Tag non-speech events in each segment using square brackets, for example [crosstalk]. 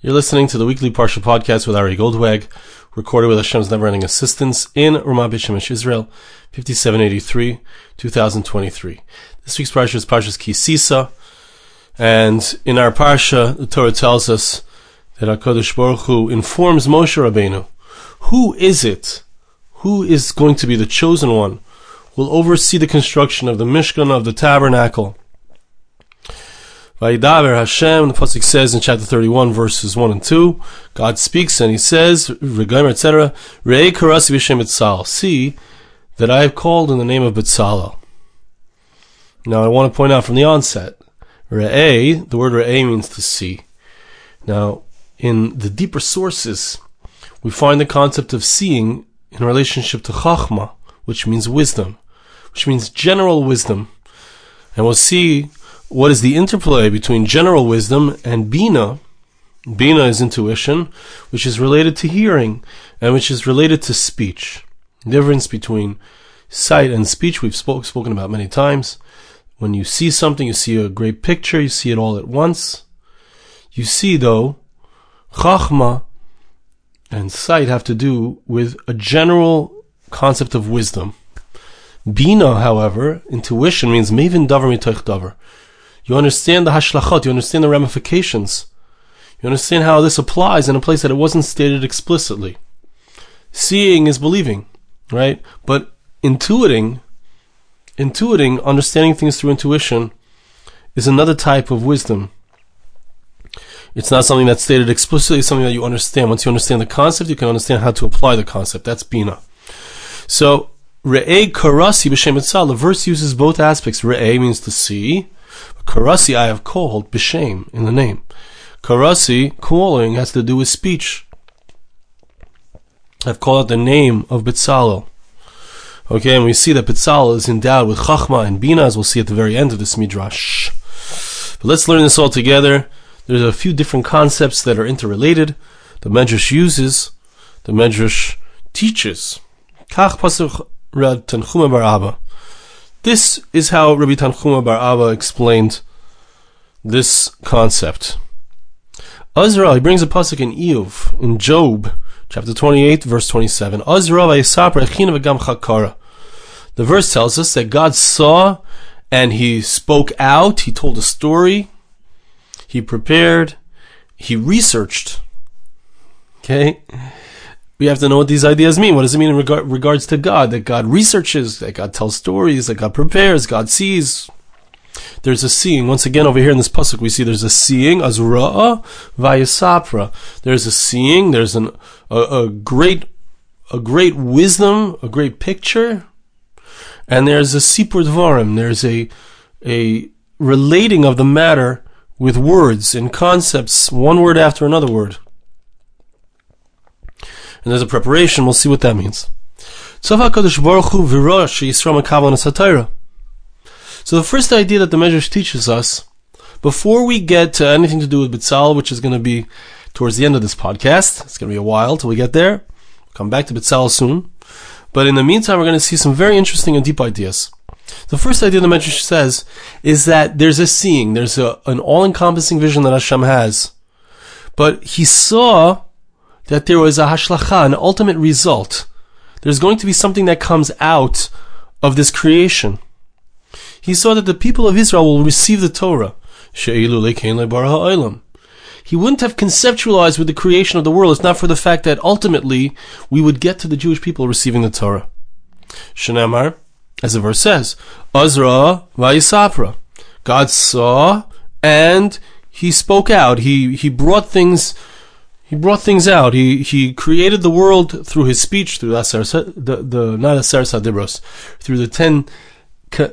You're listening to the weekly Parsha podcast with Ari Goldwag, recorded with Hashem's never-ending assistance in Ramat Beit Shemesh, Israel, 5783, 2023. This week's Parsha is Parsha's Ki Sisa, and in our Parsha, the Torah tells us that HaKadosh Baruch Hu informs Moshe Rabbeinu, who is it, who is going to be the chosen one, will oversee the construction of the Mishkan of the Tabernacle, Vayidaber Hashem, the Pasuk says in chapter 31, verses 1 and 2, God speaks and he says, etc., Re'ei karasi Betzal. See that I have called in the name of Betzalel. Now I want to point out from the onset, Re'ei, the word Re'ei means to see. Now, in the deeper sources, we find the concept of seeing in relationship to Chachma, which means wisdom, which means general wisdom. And we'll see what is the interplay between general wisdom and bina? Bina is intuition, which is related to hearing and which is related to speech. The difference between sight and speech we've spoke, spoken about many times. When you see something, you see a great picture, you see it all at once. You see, though, chachma and sight have to do with a general concept of wisdom. Bina, however, intuition means Maven davar mitoich davar. You understand the hashlachot, you understand the ramifications. You understand how this applies in a place that it wasn't stated explicitly. Seeing is believing, right? But intuiting, intuiting, understanding things through intuition is another type of wisdom. It's not something that's stated explicitly, it's something that you understand. Once you understand the concept, you can understand how to apply the concept. That's Bina. So, Re'e Karasi B'Shem the verse uses both aspects. Re'e means to see, Karasi I have called b'shem in the name. Karasi calling has to do with speech. I've called it the name of Bitzalel. Okay, and we see that Bitzalel is endowed with Chachma and Bina, as we'll see at the very end of this midrash. But let's learn this all together. There's a few different concepts that are interrelated. The Medrash uses, the Medrash teaches. Kach pasuk Rad Tanchuma. This is how Rabbi Tanchuma Bar Abba explained this concept. Azra, he brings a pasuk in Iyov, in Job, chapter 28, verse 27. Azra The verse tells us that God saw and he spoke out, he told a story, he prepared, he researched. Okay? We have to know what these ideas mean. What does it mean in regard, regards to God? That God researches, that God tells stories, that God prepares, God sees. There's a seeing. Once again, over here in this pasuk, we see there's a seeing, azra'a vayasapra. There's a seeing. There's an a, a great a great wisdom, a great picture, and there's a sipur dvarim. There's a a relating of the matter with words and concepts, one word after another word and there's a preparation. We'll see what that means. So the first idea that the Medrash teaches us, before we get to anything to do with Bitzal, which is going to be towards the end of this podcast, it's going to be a while till we get there. We'll come back to Bitzal soon. But in the meantime, we're going to see some very interesting and deep ideas. The first idea the Medrash says is that there's a seeing, there's a, an all-encompassing vision that Hashem has. But he saw that there was a hashlacha, an ultimate result. There's going to be something that comes out of this creation. He saw that the people of Israel will receive the Torah. He wouldn't have conceptualized with the creation of the world if not for the fact that ultimately we would get to the Jewish people receiving the Torah. Shanamar, as the verse says, Azra vayisapra. God saw and he spoke out. He he brought things he brought things out. He he created the world through his speech, through the the, not Aser Sadibros, through the ten,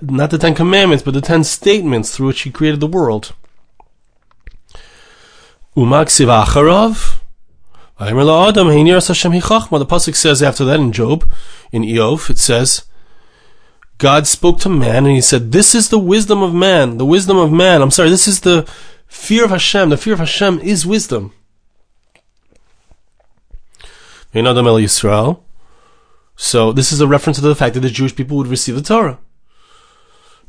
not the Ten Commandments, but the ten statements through which he created the world. Umaksiv acharov. The pasuk says after that in Job, in Iyov, it says, God spoke to man and he said, "This is the wisdom of man. The wisdom of man. I'm sorry. This is the fear of Hashem. The fear of Hashem is wisdom." In Adam El Yisrael. So this is a reference to the fact that the Jewish people would receive the Torah.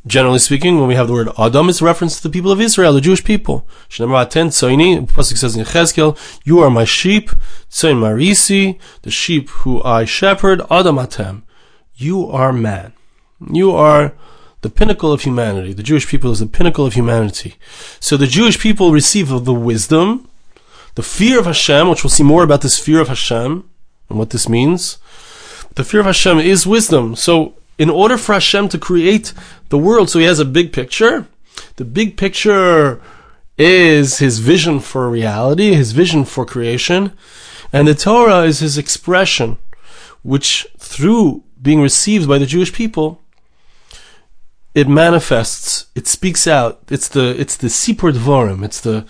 Generally speaking, when we have the word Adam, it's a reference to the people of Israel, the Jewish people. Pasuk says in Cheskel, You are my sheep, Tzoin Marisi, the sheep who I shepherd, Adam Atem. You are man. You are the pinnacle of humanity. The Jewish people is the pinnacle of humanity. So the Jewish people receive the wisdom, the fear of Hashem, which we'll see more about this fear of Hashem and what this means. The fear of Hashem is wisdom. So in order for Hashem to create the world, so he has a big picture. The big picture is his vision for reality, his vision for creation, and the Torah is his expression, which through being received by the Jewish people, it manifests, it speaks out. It's the it's the sipur dvorim. It's the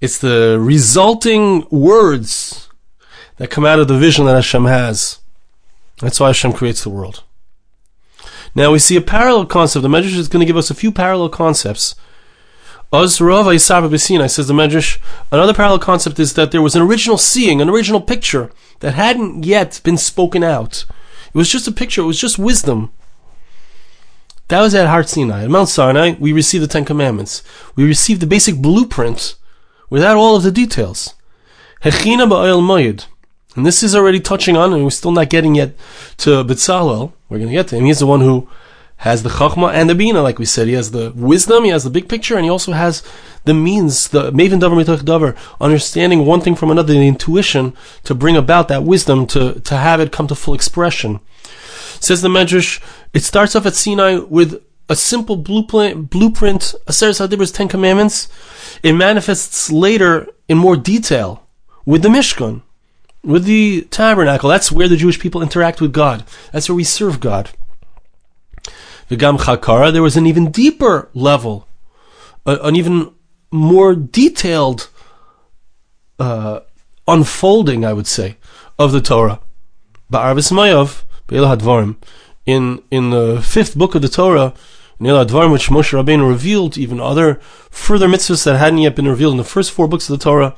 it's the resulting words that come out of the vision that Hashem has. That's why Hashem creates the world. Now we see a parallel concept. The Medrash is going to give us a few parallel concepts. says the Medrash. Another parallel concept is that there was an original seeing, an original picture that hadn't yet been spoken out. It was just a picture. It was just wisdom. That was at Har Sinai. At Mount Sinai, we received the Ten Commandments. We received the basic blueprint without all of the details. Hechina. And this is already touching on, and we're still not getting yet to Betzalel. We're going to get to him. He's the one who has the chachma and the bina, like we said. He has the wisdom, he has the big picture, and he also has the means, the maven davar mitach davar, understanding one thing from another, the intuition to bring about that wisdom to, to have it come to full expression. Says the Medrash, it starts off at Sinai with a simple blueprint, blueprint, Aseret Hadibr's Ten Commandments. It manifests later in more detail with the Mishkan with the tabernacle. That's where the Jewish people interact with God. That's where we serve God. Vigam Chakara, there was an even deeper level, an even more detailed uh, unfolding, I would say, of the Torah. Ba'arvis Mayav, Hadvarim, in in the fifth book of the Torah, in Hadvarim, which Moshe Rabbeinu revealed, even other further mitzvahs that hadn't yet been revealed in the first four books of the Torah,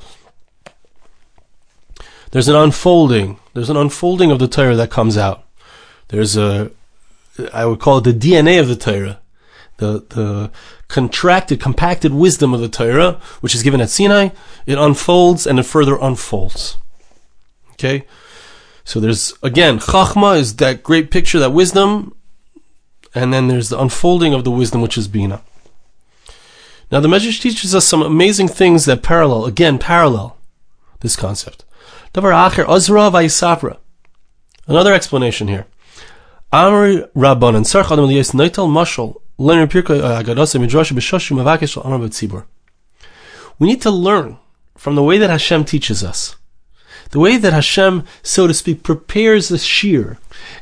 there's an unfolding. There's an unfolding of the Torah that comes out. There's a, I would call it the DNA of the Torah, the the contracted, compacted wisdom of the Torah, which is given at Sinai. It unfolds and it further unfolds. Okay, so there's again Chachma is that great picture, that wisdom, and then there's the unfolding of the wisdom, which is Bina. Now the Medrash teaches us some amazing things that parallel, again, parallel this concept. Another explanation here. Amri Mashal uh, Agadasa Midrash Amar. We need to learn from the way that Hashem teaches us. The way that Hashem, so to speak, prepares the shiur.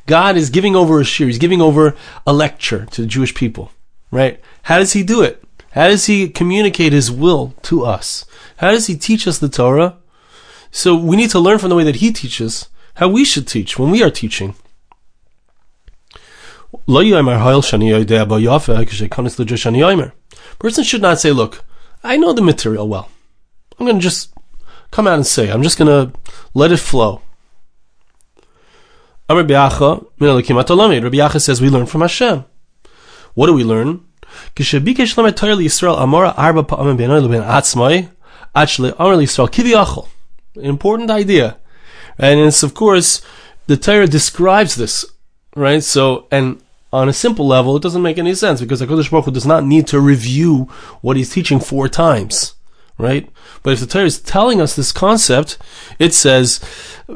God is giving over a shiur. He's giving over a lecture to the Jewish people. Right? How does He do it? How does He communicate His will to us? How does He teach us the Torah? So we need to learn from the way that he teaches how we should teach when we are teaching. Person should not say, look, I know the material well. I'm going to just come out and say, I'm just going to let it flow. Rabbi Yacha says we learn from Hashem. What do we learn? Important idea. And it's, of course, the Torah describes this, right? So, and on a simple level, it doesn't make any sense because HaKadosh Baruch Hu does not need to review what he's teaching four times, right? But if the Torah is telling us this concept, it says,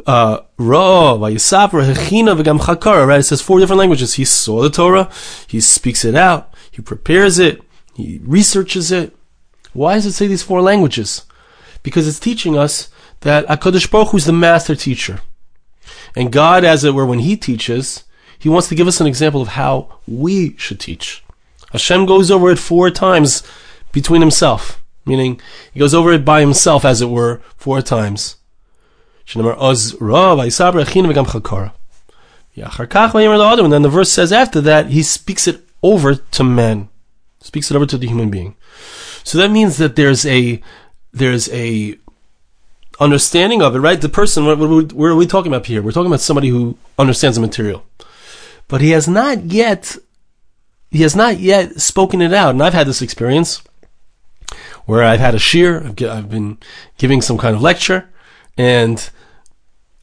uh, right? It says four different languages. He saw the Torah, he speaks it out, he prepares it, he researches it. Why does it say these four languages? Because it's teaching us that HaKadosh Baruch Hu is the master teacher. And God, as it were, when He teaches, He wants to give us an example of how we should teach. Hashem goes over it four times between Himself, meaning He goes over it by Himself, as it were, four times. And then the verse says after that, He speaks it over to men, speaks it over to the human being. So that means that there's a there's a understanding of it, right? The person, what, what, what, are we talking about here? We're talking about somebody who understands the material. But he has not yet he has not yet spoken it out. And I've had this experience where I've had a shiur, I've, I've been giving some kind of lecture, and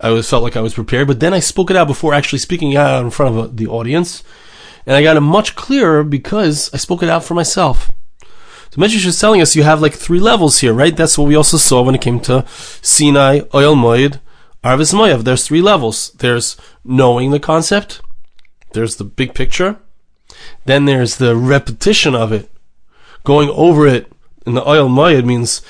I was felt like I was prepared, but then I spoke it out before actually speaking out in front of the audience, and I got it much clearer because I spoke it out for myself. So Medrash is telling us you have like three levels here, right? That's what we also saw when it came to Sinai, Ohel Moed, Arvis Moav. There's three levels. There's knowing the concept. There's the big picture. Then there's the repetition of it, going over it. In the Ohel Moed means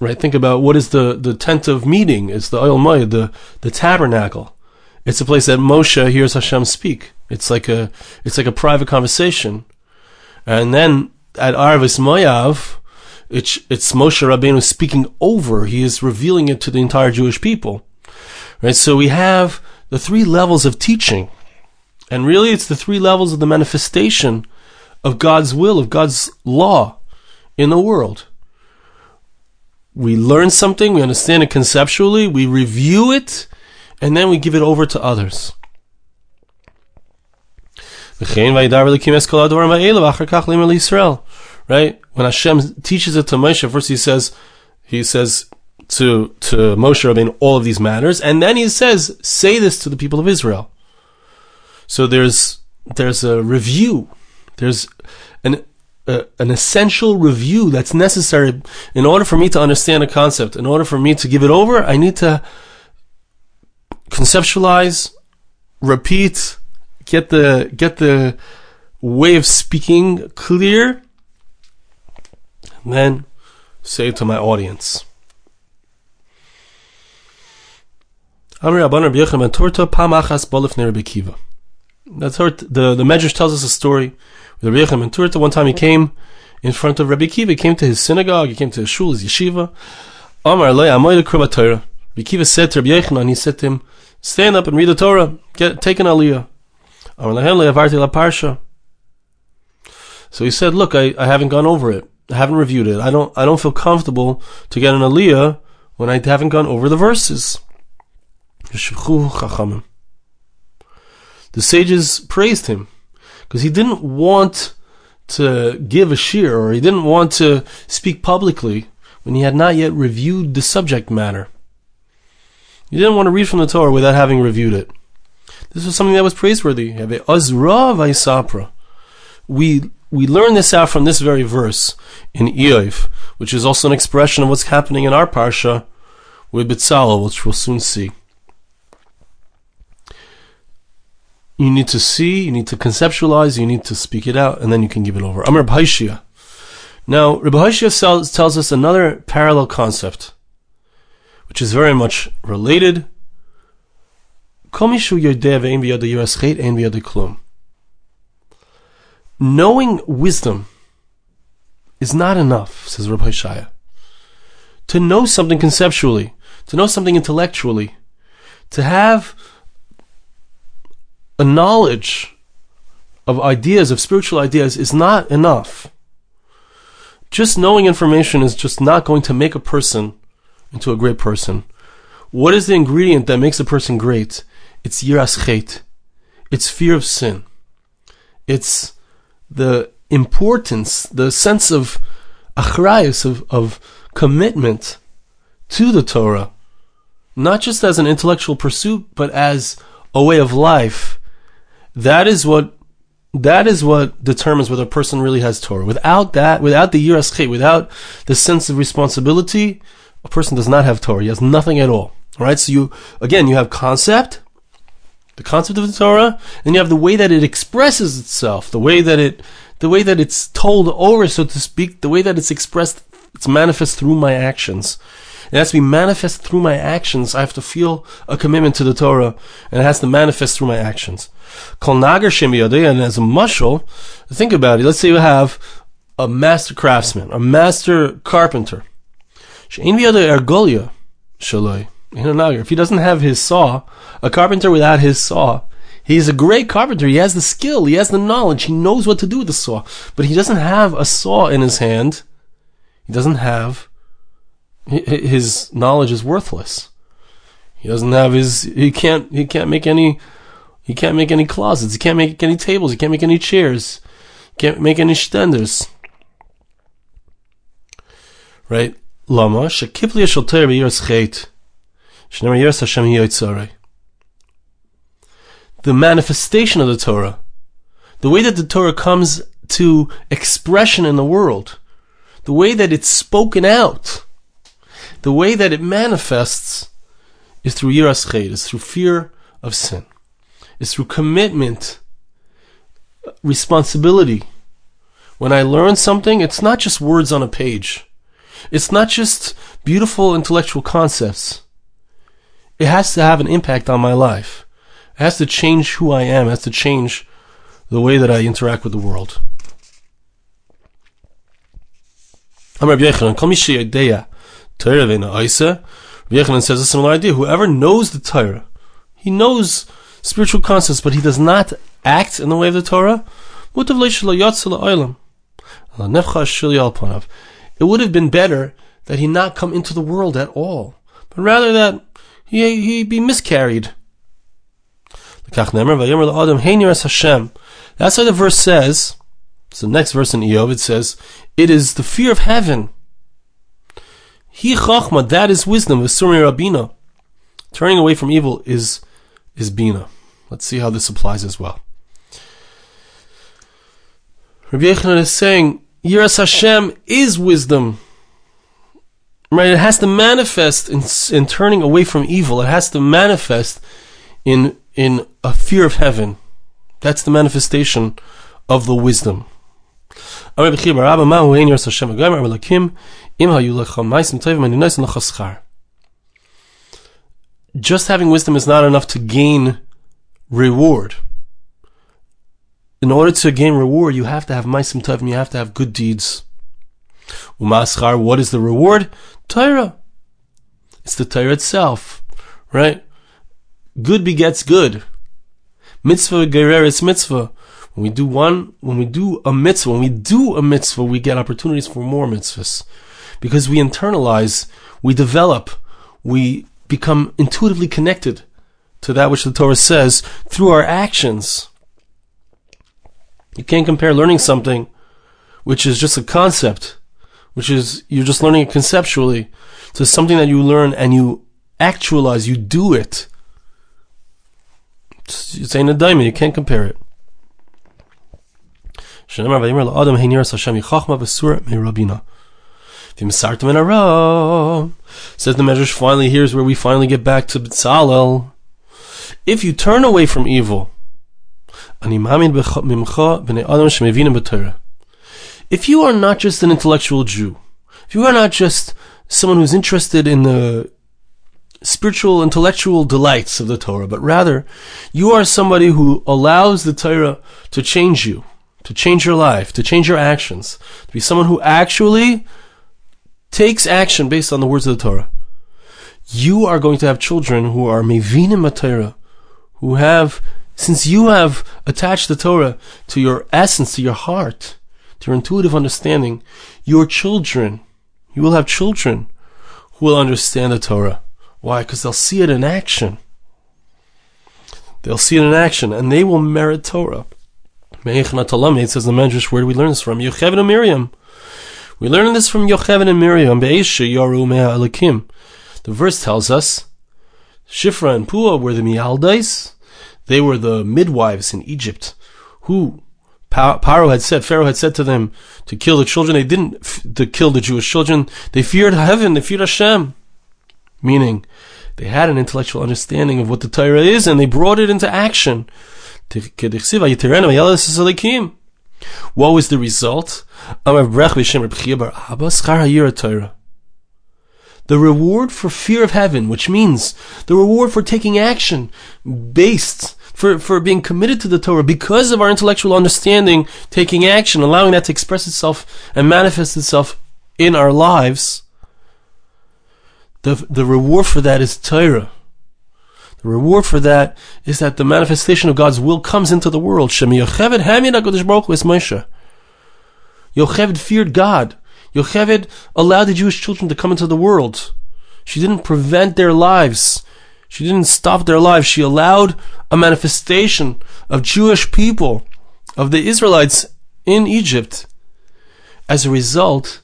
right? Think about what is the, the tent of meeting? It's the Ohel Moed, the, the tabernacle. It's a place that Moshe hears Hashem speak. It's like a, it's like a private conversation. And then at Arvis Moav, it's, it's Moshe Rabbeinu speaking over. He is revealing it to the entire Jewish people. Right? So we have the three levels of teaching. And really it's the three levels of the manifestation of God's will, of God's law in the world we learn something, we understand it conceptually, we review it, and then we give it over to others. Right? When Hashem teaches it to Moshe, first he says, he says to, to Moshe Rabbeinu all of these matters, and then he says, say this to the people of Israel. So there's, there's a review. There's an an essential review that's necessary in order for me to understand a concept. In order for me to give it over, I need to conceptualize, repeat, get the get the way of speaking clear, and then say it to my audience. That's how the the Medrash tells us a story with Rebbe Yechim Turta, one time he came in front of Rabbi Akiva, he came to his synagogue, he came to his shul, his yeshiva. Rabbi Akiva said to Rabbi and he said to him, stand up and read the Torah, get, take an aliyah. So he said, look, I, I haven't gone over it. I haven't reviewed it. I don't, I don't feel comfortable to get an aliyah when I haven't gone over the verses. The sages praised him because he didn't want to give a shiur or he didn't want to speak publicly when he had not yet reviewed the subject matter. He didn't want to read from the Torah without having reviewed it. This was something that was praiseworthy. We we learn this out from this very verse in Iyov, which is also an expression of what's happening in our parsha with Bitzalel, which we'll soon see. you need to see, you need to conceptualize, you need to speak it out, and then you can give it over. Amr Bhaishya. Now, Rabbi tells us another parallel concept, which is very much related. Knowing wisdom is not enough, says Rabbi Shaya. To know something conceptually, to know something intellectually, to have a knowledge of ideas, of spiritual ideas, is not enough. Just knowing information is just not going to make a person into a great person. What is the ingredient that makes a person great? It's yiras chet. It's fear of sin. It's the importance, the sense of achrayus, of, of commitment to the Torah, not just as an intellectual pursuit, but as a way of life that is what that is what determines whether a person really has Torah. Without that, without the yiras without the sense of responsibility, a person does not have Torah. He has nothing at. All right. So you again, you have concept, the concept of the Torah, and you have the way that it expresses itself, the way that it, the way that it's told over, so to speak, the way that it's expressed, it's manifest through my actions. It has to be manifest through my actions. I have to feel a commitment to the Torah, and it has to manifest through my actions. Kol nagar and as a mushal, think about it. Let's say you have a master craftsman, a master carpenter. If he doesn't have his saw, a carpenter without his saw, he's a great carpenter. He has the skill, he has the knowledge, he knows what to do with the saw, but he doesn't have a saw in his hand. He doesn't have his knowledge is worthless. He doesn't have his he can't he can't make any he can't make any closets, he can't make any tables, he can't make any chairs. He Can't make any standards. Right? Lama, shekipli shel Torah b'yiras chet. Shnemer yiras Hashem yiyotzarei. The manifestation of the Torah, the way that the Torah comes to expression in the world, the way that it's spoken out, the way that it manifests is through yiras chet, is through fear of sin, is through commitment, responsibility. When I learn something, it's not just words on a page. It's not just beautiful intellectual concepts. It has to have an impact on my life. It has to change who I am. It has to change the way that I interact with the world. Rabbi Yochanan says a similar idea. Whoever knows the Torah, he knows spiritual concepts, but he does not act in the way of the Torah. It would have been better that he not come into the world at all, but rather that he, be miscarried. That's why the verse says, so the next verse in Iyov, it says, it is the fear of heaven. He chachma, that is wisdom, Vesuri Rabina. Turning away from evil is, is Bina. Let's see how this applies as well. Rabbi Yochanan is saying, Yiras Hashem is wisdom. Right? It has to manifest in, in turning away from evil. It has to manifest in, in a fear of heaven. That's the manifestation of the wisdom. Just having wisdom is not enough to gain reward in order to gain reward, you have to have maisim tovim, you have to have good deeds. Umaschar, what is the reward? Torah. It's the Torah itself, right? Good begets good. Mitzvah gereris mitzvah. When we do one, when we do a mitzvah, when we do a mitzvah, we get opportunities for more mitzvahs. Because we internalize, we develop, we become intuitively connected to that which the Torah says through our actions. You can't compare learning something which is just a concept, which is you're just learning it conceptually, to something that you learn and you actualize, you do it. It's, it's ain't a diamond, you can't compare it. Says the Medrash finally here's where we finally get back to B'tzalel. If you turn away from evil, if you are not just an intellectual Jew, if you are not just someone who's interested in the spiritual, intellectual delights of the Torah, but rather you are somebody who allows the Torah to change you, to change your life, to change your actions, to be someone who actually takes action based on the words of the Torah. You are going to have children who are mevinim Torah, who have since you have attached the Torah to your essence, to your heart, your intuitive understanding, your children, you will have children who will understand the Torah. Why? Because they'll see it in action. They'll see it in action, and they will merit Torah. It says the Medrash, where do we learn this from? Yocheved and Miriam. We learn this from Yocheved and Miriam. The verse tells us, Shifra and Pua were the Mialdais, they were the midwives in Egypt who Paro had said, Pharaoh had said to them to kill the children. They didn't f- to kill the Jewish children. They feared heaven. They feared Hashem. Meaning, they had an intellectual understanding of what the Torah is, and they brought it into action. What was the result? The reward for fear of heaven, which means the reward for taking action based for, for being committed to the Torah because of our intellectual understanding, taking action, allowing that to express itself and manifest itself in our lives. The, the reward for that is Torah. The reward for that is that the manifestation of God's will comes into the world. Yocheved feared God. Yocheved allowed the Jewish children to come into the world. She didn't prevent their lives. She didn't stop their lives. She allowed a manifestation of Jewish people, of the Israelites in Egypt. As a result,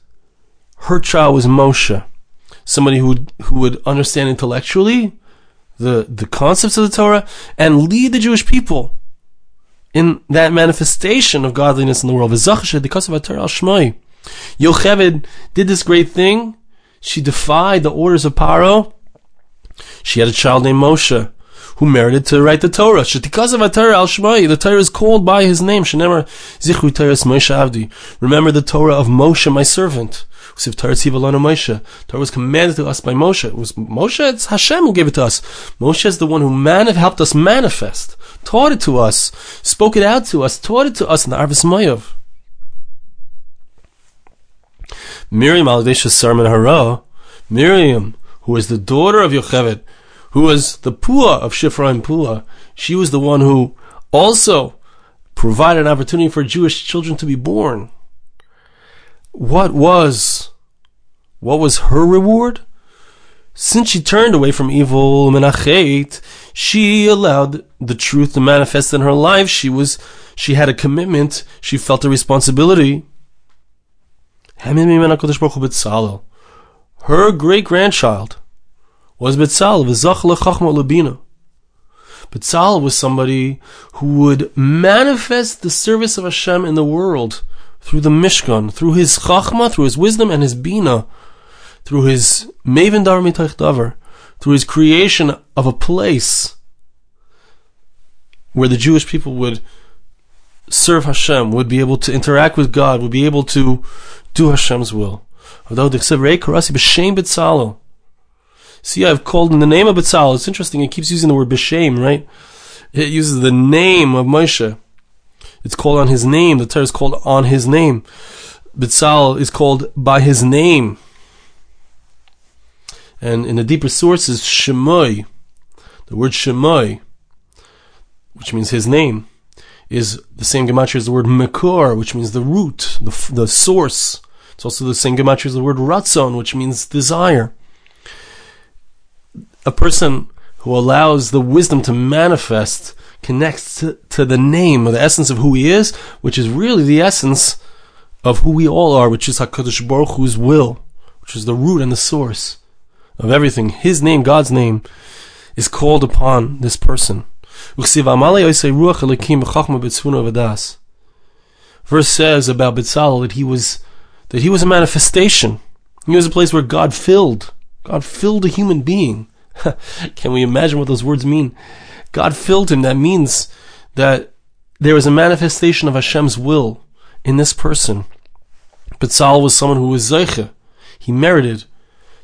her child was Moshe, somebody who would, who would understand intellectually the, the concepts of the Torah and lead the Jewish people in that manifestation of godliness in the world. Yocheved did this great thing. She defied the orders of Paro. She had a child named Moshe who merited to write the Torah. Of Torah al Shmai, the Torah is called by his name. Shenemar Zichru Torah Moshe Avdi. Remember the Torah of Moshe, my servant. Torah Moshe. Torah was commanded to us by Moshe. It was Moshe, it's Hashem who gave it to us. Moshe is the one who man- helped us manifest, taught it to us, spoke it out to us, taught it to us in the Arvis Mayav. Miriam al Hara, Miriam, who is the daughter of Yocheved, who was the Pua of Shifra Pua, she was the one who also provided an opportunity for Jewish children to be born. What was, what was her reward? Since she turned away from evil, Menachet, she allowed the truth to manifest in her life. She was, she had a commitment. She felt a responsibility. Her great grandchild was Betzal, V'zach lechachma labina. Betzal was somebody who would manifest the service of Hashem in the world through the Mishkan, through his chachma, through his wisdom and his bina, through his maven dar davar, through his creation of a place where the Jewish people would serve Hashem, would be able to interact with God, would be able to do Hashem's will. See, I've called in the name of Betzal. It's interesting, it keeps using the word B'Shem, right? It uses the name of Moshe. It's called on his name. The Torah is called on his name. Betzal is called by his name. And in the deeper sources, Shemoy, the word Shemoy, which means his name, is the same gematria as the word Mekor, which means the root, the, the source. It's also the same gematria as the word Ratzon, which means desire. A person who allows the wisdom to manifest connects to, to the name or the essence of who he is, which is really the essence of who we all are, which is HaKadosh Baruch Hu's will, which is the root and the source of everything. His name, God's name, is called upon this person. Verse says about Bitzal that he was that he was a manifestation. He was a place where God filled. God filled a human being. [laughs] Can we imagine what those words mean? God filled him. That means that there was a manifestation of Hashem's will in this person. But Saul was someone who was Zeiche. He merited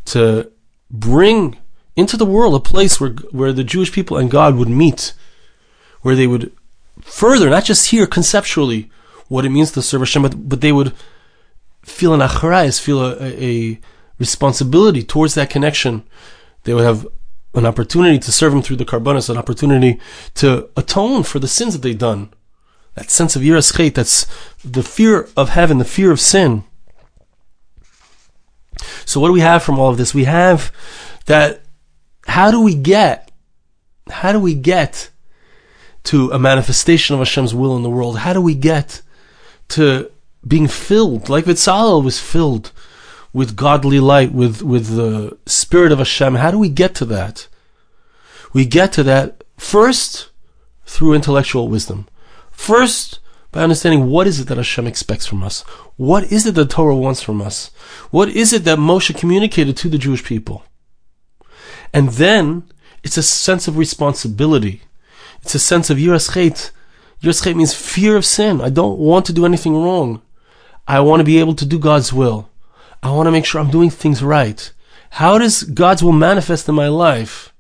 to bring into the world a place where, where the Jewish people and God would meet, where they would further, not just hear conceptually what it means to serve Hashem, but, but they would feel an acharayas, feel a, a, a responsibility towards that connection. They would have an opportunity to serve him through the karbonis, an opportunity to atone for the sins that they've done. That sense of yiras chet, that's the fear of heaven, the fear of sin. So what do we have from all of this? We have that how do we get how do we get to a manifestation of Hashem's will in the world? How do we get to being filled like Vitzalel was filled with godly light, with, with the spirit of Hashem. How do we get to that? We get to that first through intellectual wisdom. First, by understanding what is it that Hashem expects from us? What is it that Torah wants from us? What is it that Moshe communicated to the Jewish people? And then, it's a sense of responsibility. It's a sense of yiras chet. Yiras chet means fear of sin. I don't want to do anything wrong. I want to be able to do God's will. I want to make sure I'm doing things right. How does God's will manifest in my life?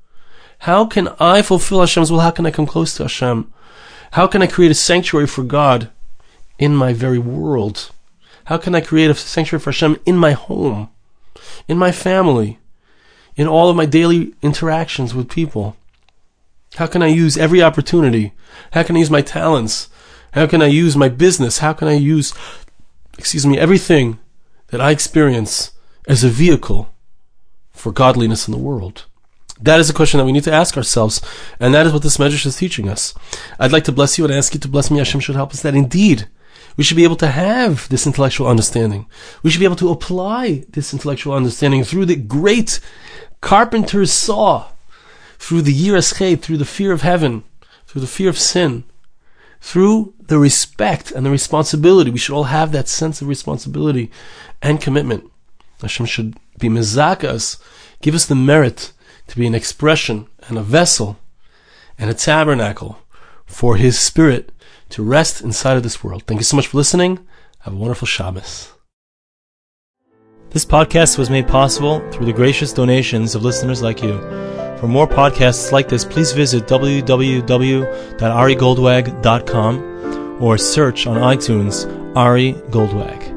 How can I fulfill Hashem's will? How can I come close to Hashem? How can I create a sanctuary for God in my very world? How can I create a sanctuary for Hashem in my home, in my family, in all of my daily interactions with people? How can I use every opportunity? How can I use my talents? How can I use my business? How can I use, excuse me, everything that I experience as a vehicle for godliness in the world? That is a question that we need to ask ourselves, and that is what this Medrash is teaching us. I'd like to bless you and ask you to bless me. Hashem should help us that indeed We should be able to have this intellectual understanding. We should be able to apply this intellectual understanding through the great carpenter's saw, through the yiras through the fear of heaven, through the fear of sin, through the respect and the responsibility. We should all have that sense of responsibility and commitment. Hashem should be mizakas, give us the merit to be an expression and a vessel and a tabernacle for His Spirit to rest inside of this world. Thank you so much for listening. Have a wonderful Shabbos. This podcast was made possible through the gracious donations of listeners like you. For more podcasts like this, please visit www.arigoldwag.com or search on iTunes Ari Goldwag.